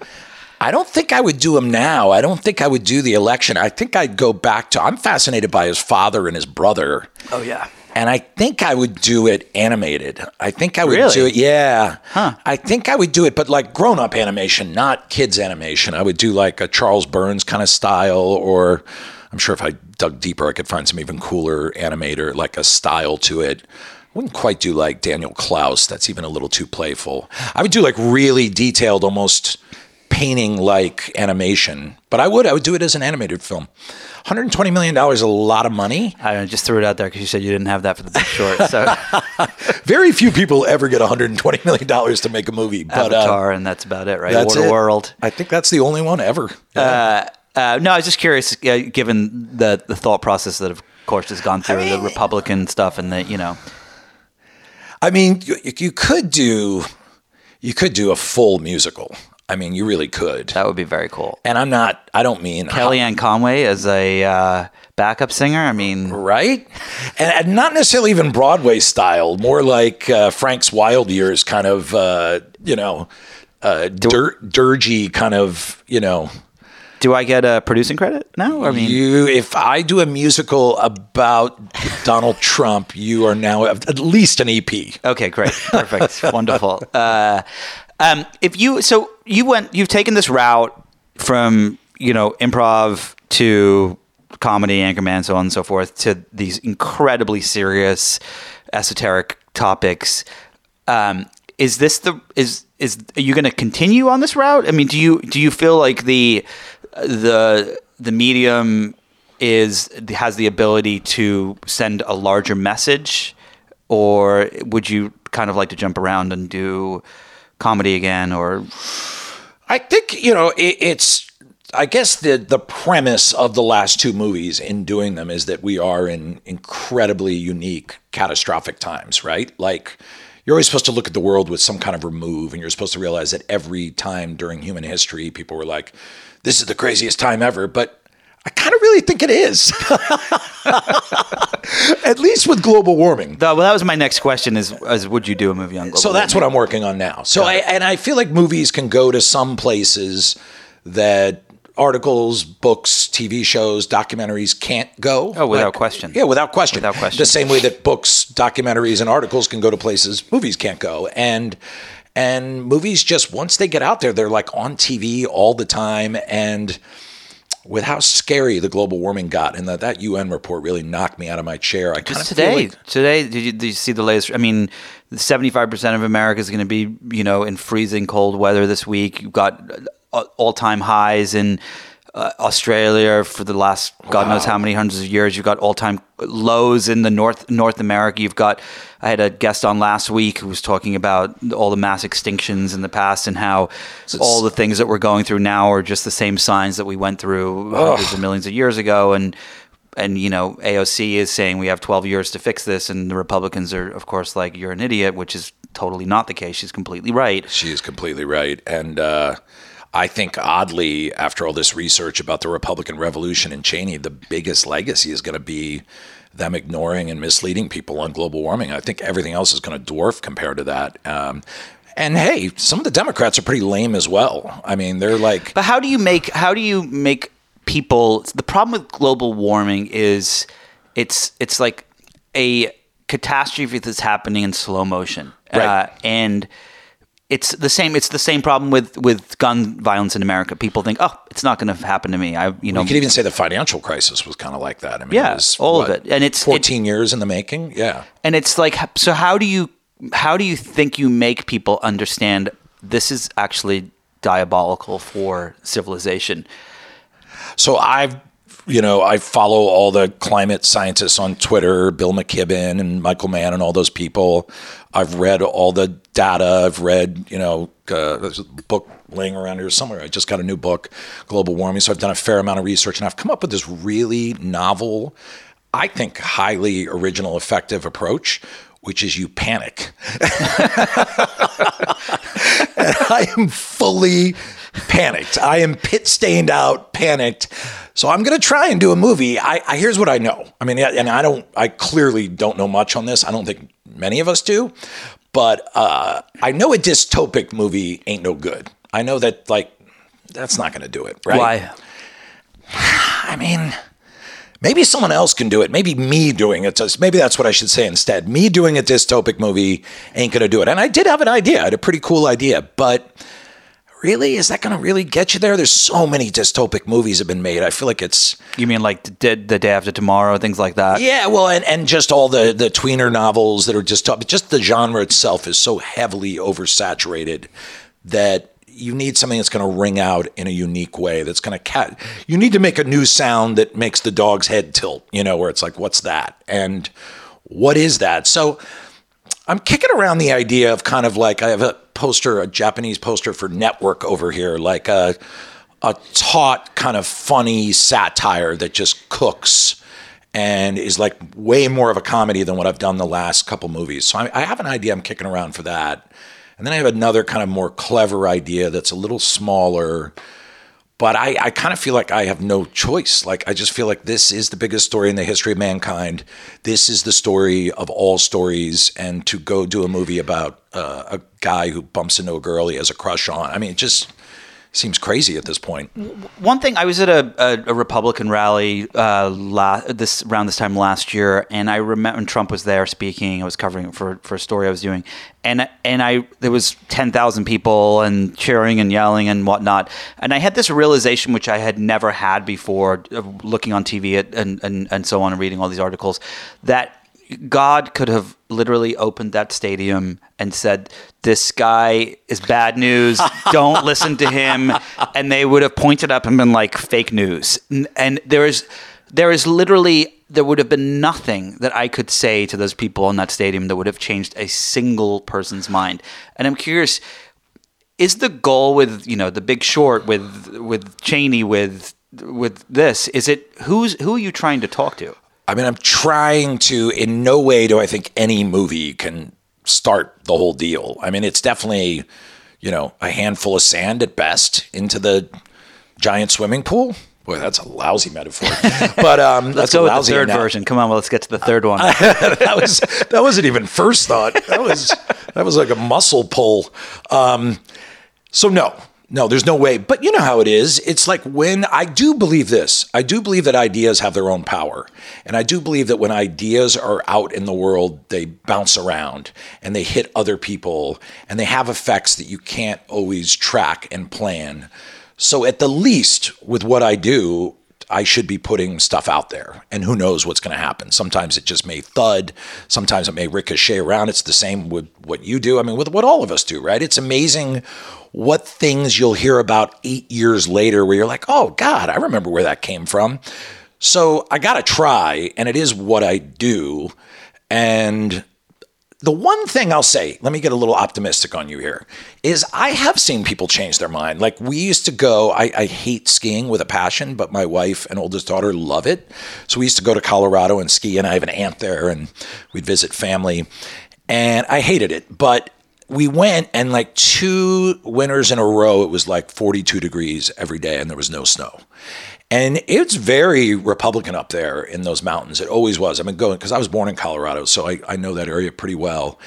I don't think I would do him now. I don't think I would do the election. I think I'd go back to. I'm fascinated by his father and his brother. Oh yeah and I think I would do it animated. I think I would really? do it. Yeah. Huh. I think I would do it, but like grown up animation, not kids animation. I would do like a Charles Burns kind of style, or I'm sure if I dug deeper, I could find some even cooler animator, like a style to it. I wouldn't quite do like Daniel Clowes. That's even a little too playful. I would do like really detailed, almost painting like animation, but I would I would do it as an animated film. 120 million dollars is a lot of money. I just threw it out there because you said you didn't have that for the big short. So very few people ever get 120 million dollars to make a movie. But, Avatar, uh, and that's about it, right? That's World. I think that's the only one ever. Yeah. Uh, uh, no, I was just curious, uh, given the the thought process that, of course, has gone through I mean, the Republican stuff and the you know. I mean, you, you could do you could do a full musical. I mean, you really could. That would be very cool. And I'm not. I don't mean Kellyanne Conway as a uh, backup singer. I mean, right? And, and, not necessarily even Broadway style. More like uh, Frank's Wild Years, kind of. Uh, you know, uh, dir- dirgy kind of. You know. Do I get a producing credit now? I mean, you. If I do a musical about Donald Trump, you are now at least an EP. Okay, great, perfect, wonderful. Uh, um, if you so you went, you've taken this route from you know improv to comedy, anchorman, so on and so forth, to these incredibly serious, esoteric topics. Um, is this the is is are you going to continue on this route? I mean, do you do you feel like the the the medium is has the ability to send a larger message, or would you kind of like to jump around and do comedy again? Or I think you know it, it's. I guess the the premise of the last two movies in doing them is that we are in incredibly unique, catastrophic times, right? Like you're always supposed to look at the world with some kind of remove, and you're supposed to realize that every time during human history, people were like, "This is the craziest time ever," but I kind of really think it is. At least with global warming. well, that was my next question: is, is would you do a movie on global? So that's warming? what I'm working on now. So I and I feel like movies can go to some places that articles, books, TV shows, documentaries can't go. Oh, without like, question. Yeah, without question. Without question. The same way that books, documentaries, and articles can go to places movies can't go, and and movies just once they get out there, they're like on TV all the time, and with how scary the global warming got, and that that UN report really knocked me out of my chair. I kind of today. Like today, did you, did you see the latest? I mean, seventy five percent of America is going to be, you know, in freezing cold weather this week. You've got uh, all time highs in uh, Australia for the last God wow. knows how many hundreds of years. You've got all time lows in the North North America. You've got I had a guest on last week who was talking about all the mass extinctions in the past and how so all the things that we're going through now are just the same signs that we went through oh. hundreds of millions of years ago. And and you know AOC is saying we have 12 years to fix this, and the Republicans are of course like you're an idiot, which is totally not the case. She's completely right. She is completely right, and. Uh, I think oddly, after all this research about the Republican Revolution and Cheney, the biggest legacy is going to be them ignoring and misleading people on global warming. I think everything else is going to dwarf compared to that. Um, and hey, some of the Democrats are pretty lame as well. I mean, they're like. But how do you make how do you make people? The problem with global warming is it's it's like a catastrophe that's happening in slow motion, right. uh, and it's the same. It's the same problem with with gun violence in America. People think, oh, it's not going to happen to me. I, you know, you could even say the financial crisis was kind of like that. I mean, yeah, was, all what, of it, and it's fourteen it, years in the making. Yeah, and it's like, so how do you how do you think you make people understand this is actually diabolical for civilization? So I've you know, I follow all the climate scientists on Twitter, Bill McKibben and Michael Mann and all those people. I've read all the data. I've read, you know, uh, there's a book laying around here somewhere. I just got a new book, Global Warming. So I've done a fair amount of research and I've come up with this really novel, I think highly original, effective approach, which is you panic. I am fully panicked. I am pit stained out, panicked. So I'm going to try and do a movie. I, I, here's what I know. I mean, and I don't. I clearly don't know much on this. I don't think many of us do, but uh, I know a dystopic movie ain't no good. I know that like that's not going to do it. Right? Why? I mean. Maybe someone else can do it. Maybe me doing it. Maybe that's what I should say instead. Me doing a dystopic movie ain't going to do it. And I did have an idea. I had a pretty cool idea, but really? Is that going to really get you there? There's so many dystopic movies have been made. I feel like it's you mean like the, the day after tomorrow things like that? Yeah well and, and just all the the tweener novels that are just just the genre itself is so heavily oversaturated that you need something that's going to ring out in a unique way that's going to cat you need to make a new sound that makes the dog's head tilt you know where it's like what's that? And what is that? So i'm kicking around the idea of kind of like i have a poster, a Japanese poster for Network over here, like a a taut kind of funny satire that just cooks and is like way more of a comedy than what I've done the last couple movies. So I, I have an idea I'm kicking around for that. And then I have another kind of more clever idea that's a little smaller. But I, I kind of feel like I have no choice. Like, I just feel like this is the biggest story in the history of mankind. This is the story of all stories. And to go do a movie about uh, a guy who bumps into a girl he has a crush on, I mean, it just seems crazy at this point. One thing, I was at a, a, a Republican rally uh, la- this around this time last year, and I remember when Trump was there speaking. I was covering for for a story I was doing, and and I there was ten thousand people and cheering and yelling and whatnot, and I had this realization which I had never had before, looking on TV at, and and and so on and reading all these articles, that God could have literally opened that stadium and said, This guy is bad news. Don't listen to him. And they would have pointed up and been like, fake news. And there is, there is literally, there would have been nothing that I could say to those people in that stadium that would have changed a single person's mind. And I'm curious, is the goal with, you know, the big short, with, with Cheney, with, with this, is it who's, who are you trying to talk to? I mean, I'm trying to, in no way do I think any movie can start the whole deal. I mean, it's definitely, you know, a handful of sand at best into the giant swimming pool. Boy, that's a lousy metaphor. But um, let's go with the third version. Come on, well, let's get to the third one. that was that wasn't even first thought. That was that was like a muscle pull. Um, so no, no, there's no way. But you know how it is. It's like when I do believe this, I do believe that ideas have their own power. And I do believe that when ideas are out in the world, they bounce around and they hit other people and they have effects that you can't always track and plan. So, at the least, with what I do, I should be putting stuff out there, and who knows what's going to happen. Sometimes it just may thud, sometimes it may ricochet around. It's the same with what you do. I mean, with what all of us do, right? It's amazing what things you'll hear about eight years later where you're like, oh, God, I remember where that came from. So I got to try, and it is what I do. And the one thing I'll say, let me get a little optimistic on you here, is I have seen people change their mind. Like we used to go, I, I, hate skiing with a passion, but my wife and oldest daughter love it. So we used to go to Colorado and ski, and I have an aunt there, and we'd visit family. And I hated it, but we went and like two winters in a row, it was like 42 degrees every day and there was no snow. And it's very Republican up there in those mountains. It always was. I've been going because I was born in Colorado, so I, I know that area pretty well.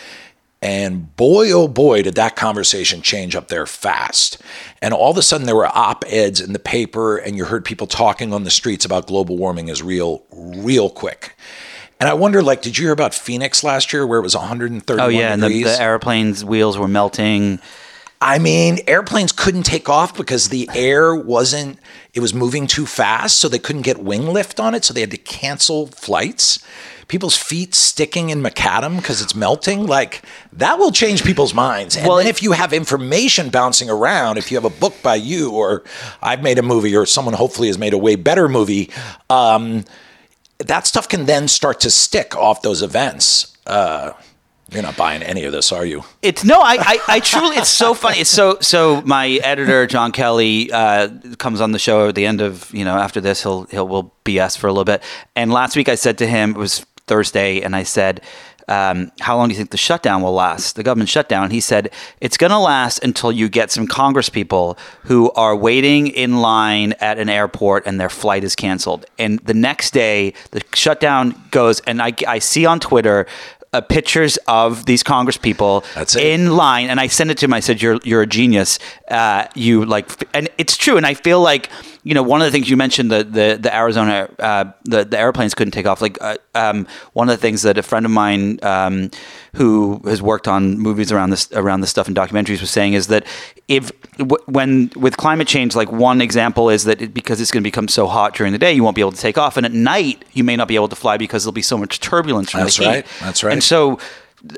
And boy, oh boy, did that conversation change up there fast. And all of a sudden, there were op eds in the paper, and you heard people talking on the streets about global warming is real, real quick. And I wonder, like, did you hear about Phoenix last year where it was 130? Oh yeah, degrees? and the, the airplanes' wheels were melting. I mean, airplanes couldn't take off because the air wasn't, it was moving too fast, so they couldn't get wing lift on it, so they had to cancel flights. People's feet sticking in macadam because it's melting, like that will change people's minds. And well, then if you have information bouncing around, if you have a book by you, or I've made a movie, or someone hopefully has made a way better movie, um, that stuff can then start to stick off those events. Uh, you're not buying any of this, are you? It's no, I, I, I truly, it's so funny. It's so, so my editor John Kelly uh, comes on the show at the end of, you know, after this, he'll, he'll will BS for a little bit. And last week I said to him, it was Thursday, and I said, um, how long do you think the shutdown will last, the government shutdown? He said, it's going to last until you get some Congress people who are waiting in line at an airport and their flight is canceled. And the next day, the shutdown goes, and I, I see on Twitter uh, pictures of these Congress people in line, and I sent it to him. I said, "You're you're a genius. Uh, you like," and it's true. And I feel like you know one of the things you mentioned the the, the Arizona uh, the the airplanes couldn't take off. Like uh, um, one of the things that a friend of mine um, who has worked on movies around this around this stuff and documentaries was saying is that if w- when with climate change, like one example is that it, because it's going to become so hot during the day, you won't be able to take off, and at night you may not be able to fly because there'll be so much turbulence from That's the heat. right. That's right. And so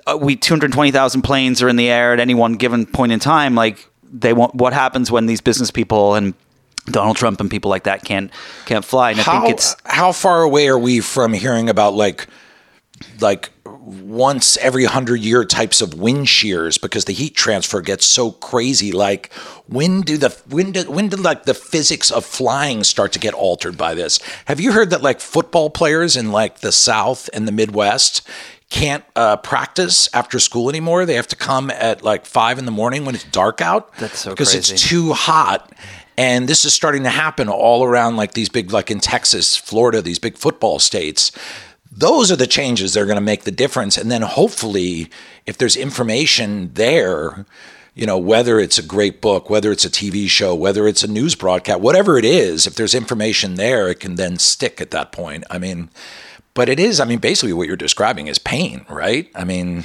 uh, we 220,000 planes are in the air at any one given point in time. Like they want, what happens when these business people and Donald Trump and people like that can't can't fly. And how, I think it's how far away are we from hearing about like like once every hundred year types of wind shears because the heat transfer gets so crazy. Like when do the when do when do like the physics of flying start to get altered by this? Have you heard that like football players in like the South and the Midwest can't uh, practice after school anymore. They have to come at like five in the morning when it's dark out. That's so because crazy. it's too hot. And this is starting to happen all around, like these big, like in Texas, Florida, these big football states. Those are the changes that are going to make the difference. And then hopefully, if there's information there, you know, whether it's a great book, whether it's a TV show, whether it's a news broadcast, whatever it is, if there's information there, it can then stick at that point. I mean, but it is, I mean, basically what you're describing is pain, right? I mean,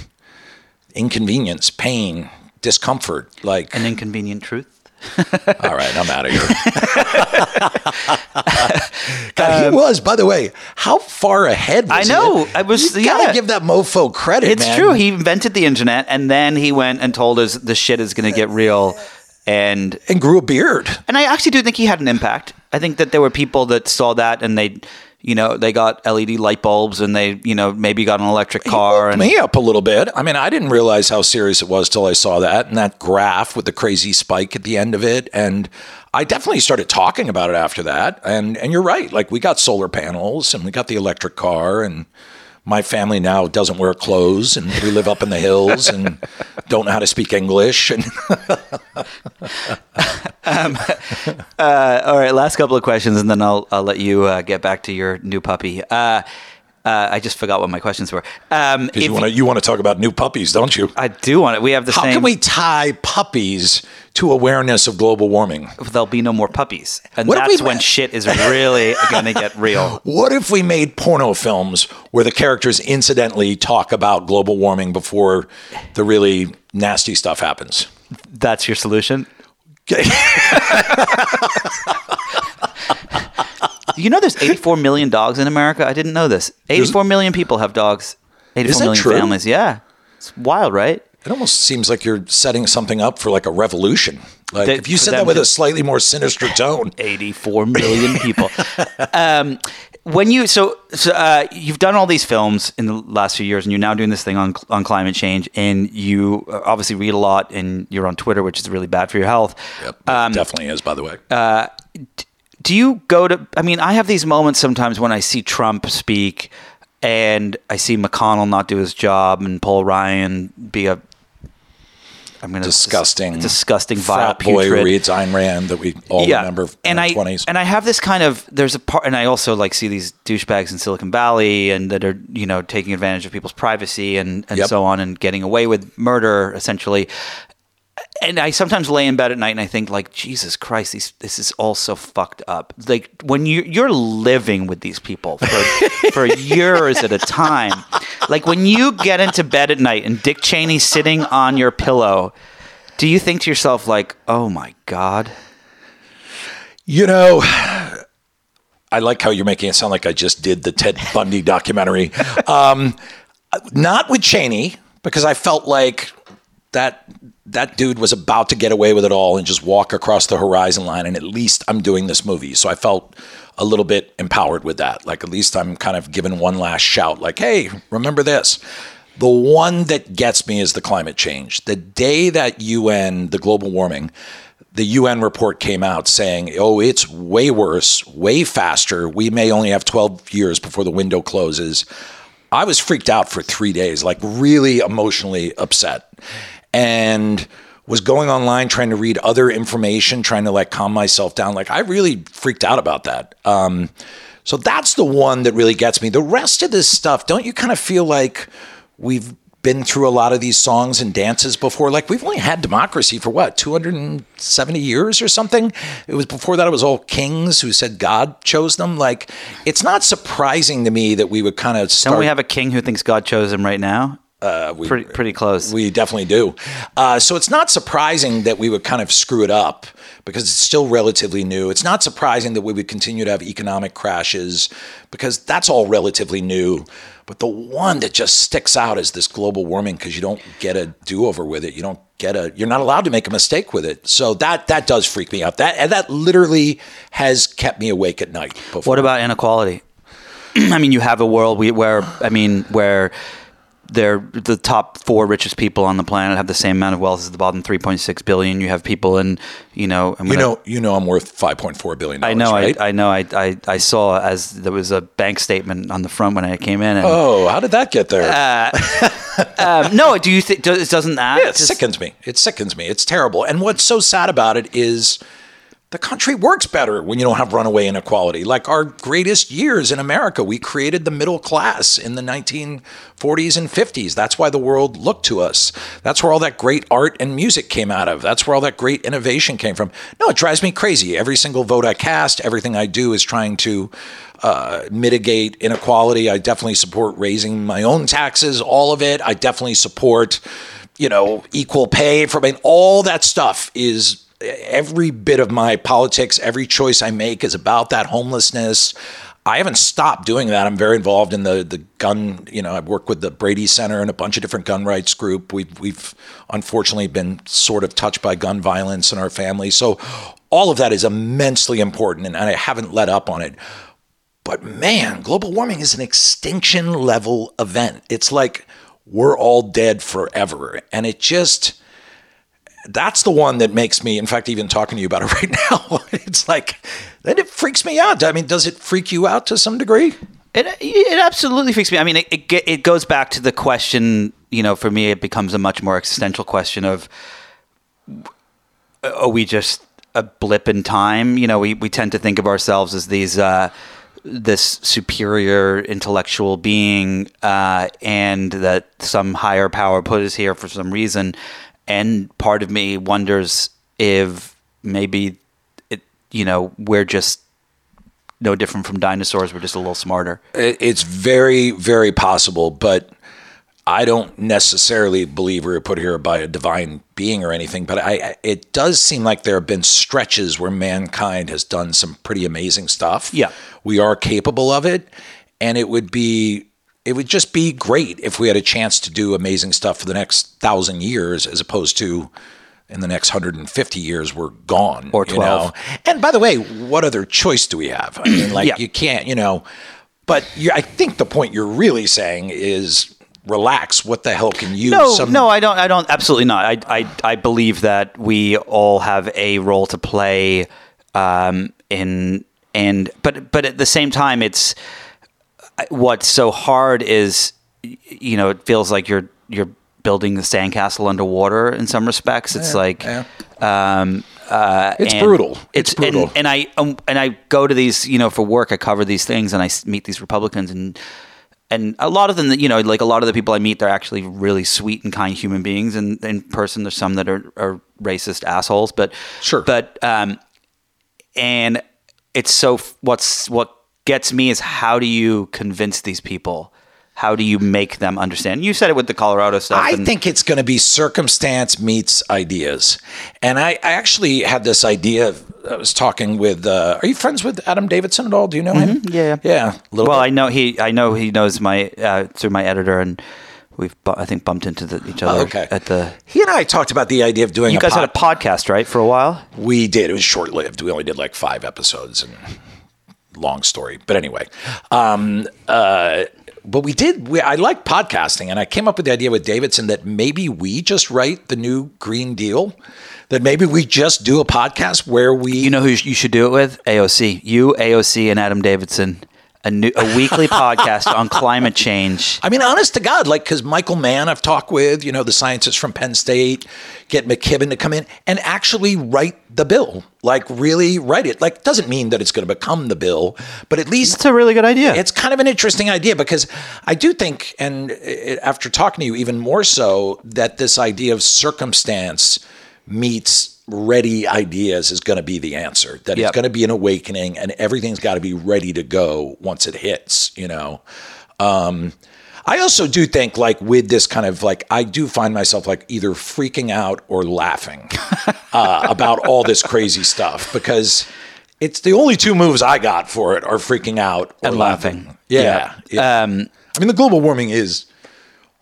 inconvenience, pain, discomfort, like, An inconvenient truth. all right, I'm out of here. God, he um, was, by the way, how far ahead was I know. he? I was- You gotta yeah. give that mofo credit, It's man. true. He invented the internet, and then he went and told us the shit is going to get real. And and grew a beard. and I actually do think he had an impact. I think that there were people that saw that and they, you know, they got LED light bulbs and they, you know, maybe got an electric car. And me up a little bit. I mean, I didn't realize how serious it was till I saw that and that graph with the crazy spike at the end of it. And I definitely started talking about it after that. And and you're right. Like we got solar panels and we got the electric car and my family now doesn't wear clothes and we live up in the hills and don't know how to speak English and Uh, all right, last couple of questions, and then I'll I'll let you uh, get back to your new puppy. Uh, uh, I just forgot what my questions were. Um, you want to you want to talk about new puppies, don't you? I do want it. We have the How same. can we tie puppies to awareness of global warming? There'll be no more puppies, and What that's we- when shit is really going to get real. What if we made porno films where the characters incidentally talk about global warming before the really nasty stuff happens? That's your solution. You know, there's 84 million dogs in America. I didn't know this. 84 million people have dogs. 84 Is that true? families. Yeah, it's wild, right? It almost seems like you're setting something up for like a revolution. Like That- if you said that with a slightly more sinister tone. 84 million people. um, when you so, so uh, you've done all these films in the last few years, and you're now doing this thing on on climate change, and you uh, obviously read a lot, and you're on Twitter, which is really bad for your health. Yep, it definitely is, by the way. do you go to i mean i have these moments sometimes when i see trump speak and i see mcconnell not do his job and paul ryan be a i'm gonna disgusting, disgusting vile boy reads Ayn Rand that we all remember from and I twenties. and I have this kind of there's a part, and I also like see these douchebags in Silicon Valley and that are you know taking advantage of people's privacy and and Yep. so on and getting away with murder essentially. And I sometimes lay in bed at night and I think like Jesus Christ, these, this is all so fucked up. Like when you you're living with these people for for years at a time. Like when you get into bed at night and Dick Cheney's sitting on your pillow, do you think to yourself like, "Oh my God"? You know, I like how you're making it sound like I just did the Ted Bundy documentary. Um, not with Cheney, because I felt like that that dude was about to get away with it all and just walk across the horizon line. And at least I'm doing this movie, so I felt a little bit empowered with that. Like at least I'm kind of given one last shout, like, "Hey, remember this." The one that gets me is the climate change. The day that UN, the global warming, the UN report came out saying, oh, it's way worse, way faster. We may only have 12 years before the window closes. I was freaked out for three days, like really emotionally upset. And was going online trying to read other information, trying to like calm myself down. Like I really freaked out about that. Um, so that's the one that really gets me. The rest of this stuff, don't you kind of feel like we've been through a lot of these songs and dances before? Like we've only had democracy for what, 270 years or something? It was before that, it was all kings who said God chose them. Like it's not surprising to me that we would kind of start. Don't we have a king who thinks God chose him right now? Uh, we, Pretty pretty close. we definitely do. Uh, so it's not surprising that we would kind of screw it up because it's still relatively new. It's not surprising that we would continue to have economic crashes because that's all relatively new. But the one that just sticks out is this global warming because you don't get a do over with it. You don't get a. You're not allowed to make a mistake with it. So that that does freak me out. That and that literally has kept me awake at night. Before. What about inequality? I mean, you have a world we- where I mean, where they're the top four richest people on the planet have the same amount of wealth as the bottom 3.6 billion. You have people in, you know, I'm You know, you know, I'm worth 5.4 billion. I know, right? I, I know, I, I, I saw as there was a bank statement on the front when I came in. And, oh, how did that get there? um, no, do you think does, doesn't that? Yeah, it just- sickens me. It sickens me. It's terrible. And what's so sad about it is the country works better when you don't have runaway inequality. Like our greatest years in America, we created the middle class in the 1940s and 50s. That's why the world looked to us. That's where all that great art and music came out of. That's where all that great innovation came from. No, it drives me crazy. Every single vote I cast, everything I do is trying to uh, mitigate inequality. I definitely support raising my own taxes, all of it. I definitely support, you know, equal pay for I mean, all that stuff is every bit of my politics, every choice I make is about that homelessness. I haven't stopped doing that. I'm very involved in the the gun. You know, I've worked with the Brady Center and a bunch of different gun rights group. We've we've unfortunately been sort of touched by gun violence in our family. So all of that is immensely important, and I haven't let up on it. But man, global warming is an extinction level event. It's like we're all dead forever, and it just that's the one that makes me in fact even talking to you about it right now it's like then it freaks me out i mean does it freak you out to some degree It it absolutely freaks me. I mean, it, it it goes back to the question. You know, for me, it becomes a much more existential question of: Are we just a blip in time? You know, we we tend to think of ourselves as these. Uh, this superior intellectual being, uh, and that some higher power put us here for some reason, and part of me wonders if maybe it, you know, we're just no different from dinosaurs. We're just a little smarter. It's very very possible but i don't necessarily believe we were put here by a divine being or anything but i it does seem like there have been stretches where mankind has done some pretty amazing stuff Yeah. we are capable of it and it would be it would just be great if we had a chance to do amazing stuff for the next thousand years as opposed to in the next 150 years we're gone Or you 12. know? and by the way what other choice do we have i mean like Yeah. you can't you know but i think the point you're really saying is relax what the hell can you No, some- no, I don't. I don't. Absolutely not. I, I, I believe that we all have a role to play um, in and but but at the same time, it's what's so hard is you know it feels like you're you're building the sandcastle underwater in some respects. It's like. yeah. Um, uh, It's brutal. It's and- brutal. And, I um, and I go to these, you know, for work. I cover these things, and I meet these Republicans, and and a lot of them, you know, like a lot of the people I meet, they're actually really sweet and kind human beings. And in person, there's some that are, are racist assholes, but Sure. But um, and it's so what's what gets me is how do you convince these people? How do you make them understand? You said it with the Colorado stuff. I and- think it's going to be circumstance meets ideas. And I, I actually had this idea. I was talking with, uh, are you friends with Adam Davidson at all? Do you know him? Mm-hmm. Yeah. Yeah. A little Well, bit. I know he. I know he knows my uh, through my editor, and we've bu- I think bumped into the, each other Oh, okay. at the. he and I talked about the idea of doing You a guys pod- had a podcast, right, for a while? We did. It was short lived. We only did like five episodes and long story. But anyway, um, uh, but we did. We, I like podcasting, and I came up with the idea with Davidson that maybe we just write the new Green Deal. That maybe we just do a podcast where we. You know who you should do it with? AOC. You, AOC, and Adam Davidson. A new a weekly podcast on climate change. I mean, honest to God, like, because Michael Mann, I've talked with, you know, the scientists from Penn State, get McKibben to come in and actually write the bill. Like, really write it. Like, doesn't mean that it's going to become the bill, but at least It's a really good idea. it's kind of an interesting idea because I do think, and eh, after talking to you even more so, that this idea of circumstance meets ready ideas is going to be the answer. That Yep. it's going to be an awakening, and everything's got to be ready to go once it hits. You know. Um, I also do think, like, with this kind of like, I do find myself like either freaking out or laughing uh, about all this crazy stuff because it's the only two moves I got for it are freaking out And laughing. Yeah. Yeah. yeah. I mean, the global warming is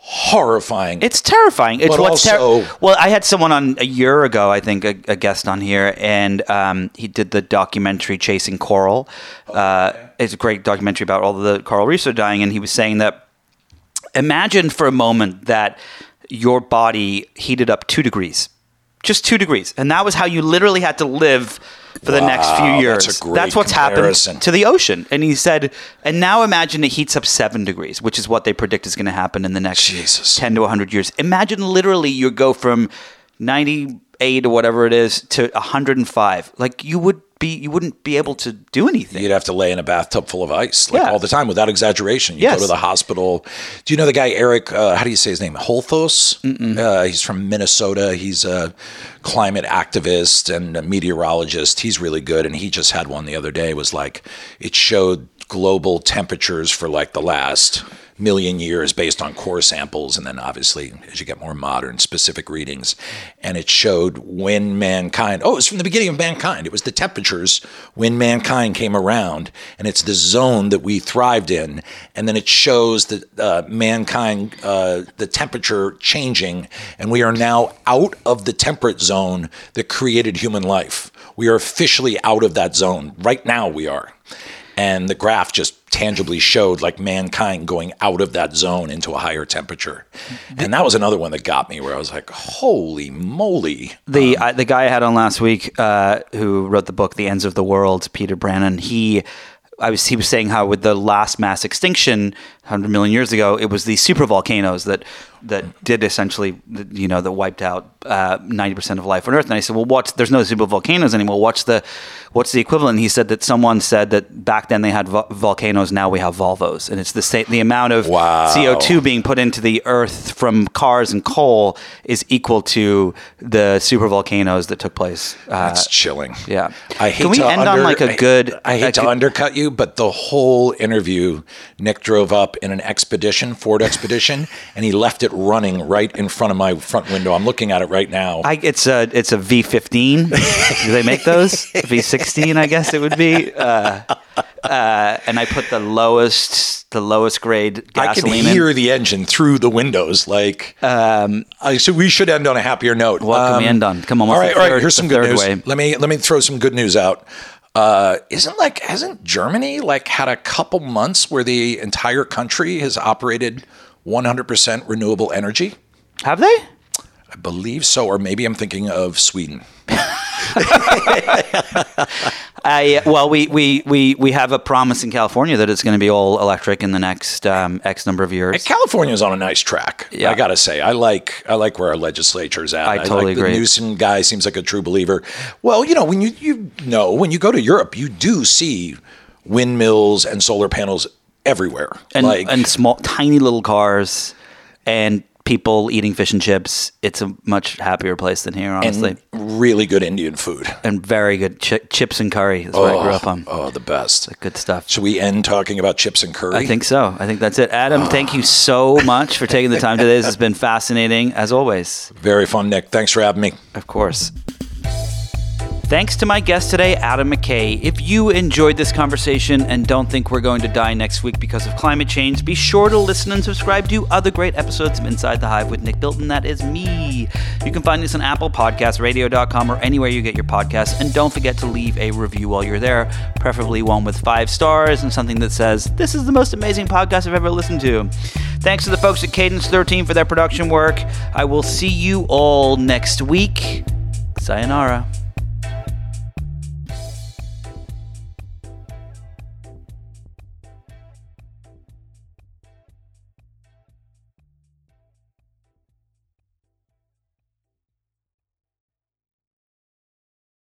horrifying. It's terrifying. It's But what's also- well. I had someone on a year ago, I think, a, a guest on here, and um, he did the documentary "Chasing Coral." Uh, it's a great documentary about all the coral reefs are dying, and he was saying that imagine for a moment that your body heated up two degrees, just two degrees, and that was how you literally had to live for the next few years. that's great what's comparison. happened to the ocean. And he said, and now imagine it heats up seven degrees, which is what they predict is going to happen in the next Jesus. 10 to 100 years. Imagine literally you go from 98 or whatever it is to 105. Like you would be, you wouldn't be able to do anything. You'd have to lay in a bathtub full of ice, like Yeah. all the time, without exaggeration. You Yes. go to the hospital. Do you know the guy Eric? Uh, how do you say his name? Holthaus. Uh, he's from Minnesota. He's a climate activist and a meteorologist. He's really good, and he just had one the other day. It was like it showed global temperatures for like the last million years based on core samples and then obviously as you get more modern specific readings. And it showed when mankind oh it was from the beginning of mankind. It was the temperatures when mankind came around and it's the zone that we thrived in. And then it shows that uh, mankind uh, the temperature changing and we are now out of the temperate zone that created human life. We are officially out of that zone. Right now we are. And the graph just tangibly showed like mankind going out of that zone into a higher temperature and that was another one that got me where i was like holy moly the I, the guy I had on last week, uh, who wrote the book "The Ends of the World," Peter Brannen. He, I was he was saying how with the last mass extinction, hundred million years ago, it was the super volcanoes that that did essentially, you know, that wiped out uh, ninety percent of life on Earth. And I said, well, what's there's no super volcanoes anymore. What's the what's the equivalent? And he said that someone said that back then they had vo- volcanoes, now we have Volvos, and it's the same the amount of Wow. CO two being put into the Earth from cars and coal is equal to the super volcanoes that took place. Uh, That's chilling. yeah. I hate Can we to end on, like, a I- good- I, hate to good- undercut you, but the whole interview, Nick drove up in an expedition, Ford Expedition, and he left it running right in front of my front window. I'm looking at it right now. I, it's a it's a V fifteen. Do they make those V sixteen? I guess it would be. Uh, uh, and I put the lowest the lowest grade gasoline. I can gasoline in. hear the engine through the windows. Like, um, I, so we should end on a happier note. What can we Um, end on? Come on, all right, all right. third- Here's some good news. way? Let me let me throw some good news out. Uh, isn't like hasn't Germany like had a couple months where the entire country has operated 100% renewable energy? Have they? I believe so, or maybe I'm thinking of Sweden. I well, we, we, we, we have a promise in California that it's going to be all electric in the next um, X number of years. California's on a nice track. Yeah. I gotta say, I like I like where our legislature's at. I totally like agree. The Newsom guy seems like a true believer. Well, you know, when you you know when you go to Europe, you do see windmills and solar panels everywhere. and like and small, tiny little cars, and people eating fish and chips. It's a much happier place than here, honestly. and really good Indian food. And, very good chi- chips and curry. That's what I grew up oh, on. Oh, the best. Good stuff. Should we end talking about chips and curry? I think so. I think that's it. Adam, ah. thank you so much for taking the time today. This has been fascinating, as always. very fun, Nick. Thanks for having me. Of course. Thanks to my guest today, Adam McKay. If you enjoyed this conversation and don't think we're going to die next week because of climate change, be sure to listen and subscribe to other great episodes of Inside the Hive with Nick Bilton. That is me. You can find us on Apple Podcasts, radio.com, or anywhere you get your podcasts. And don't forget to leave a review while you're there, preferably one with five stars and something that says, This is the most amazing podcast I've ever listened to. Thanks to the folks at Cadence 13 for their production work. I will see you all next week. Sayonara.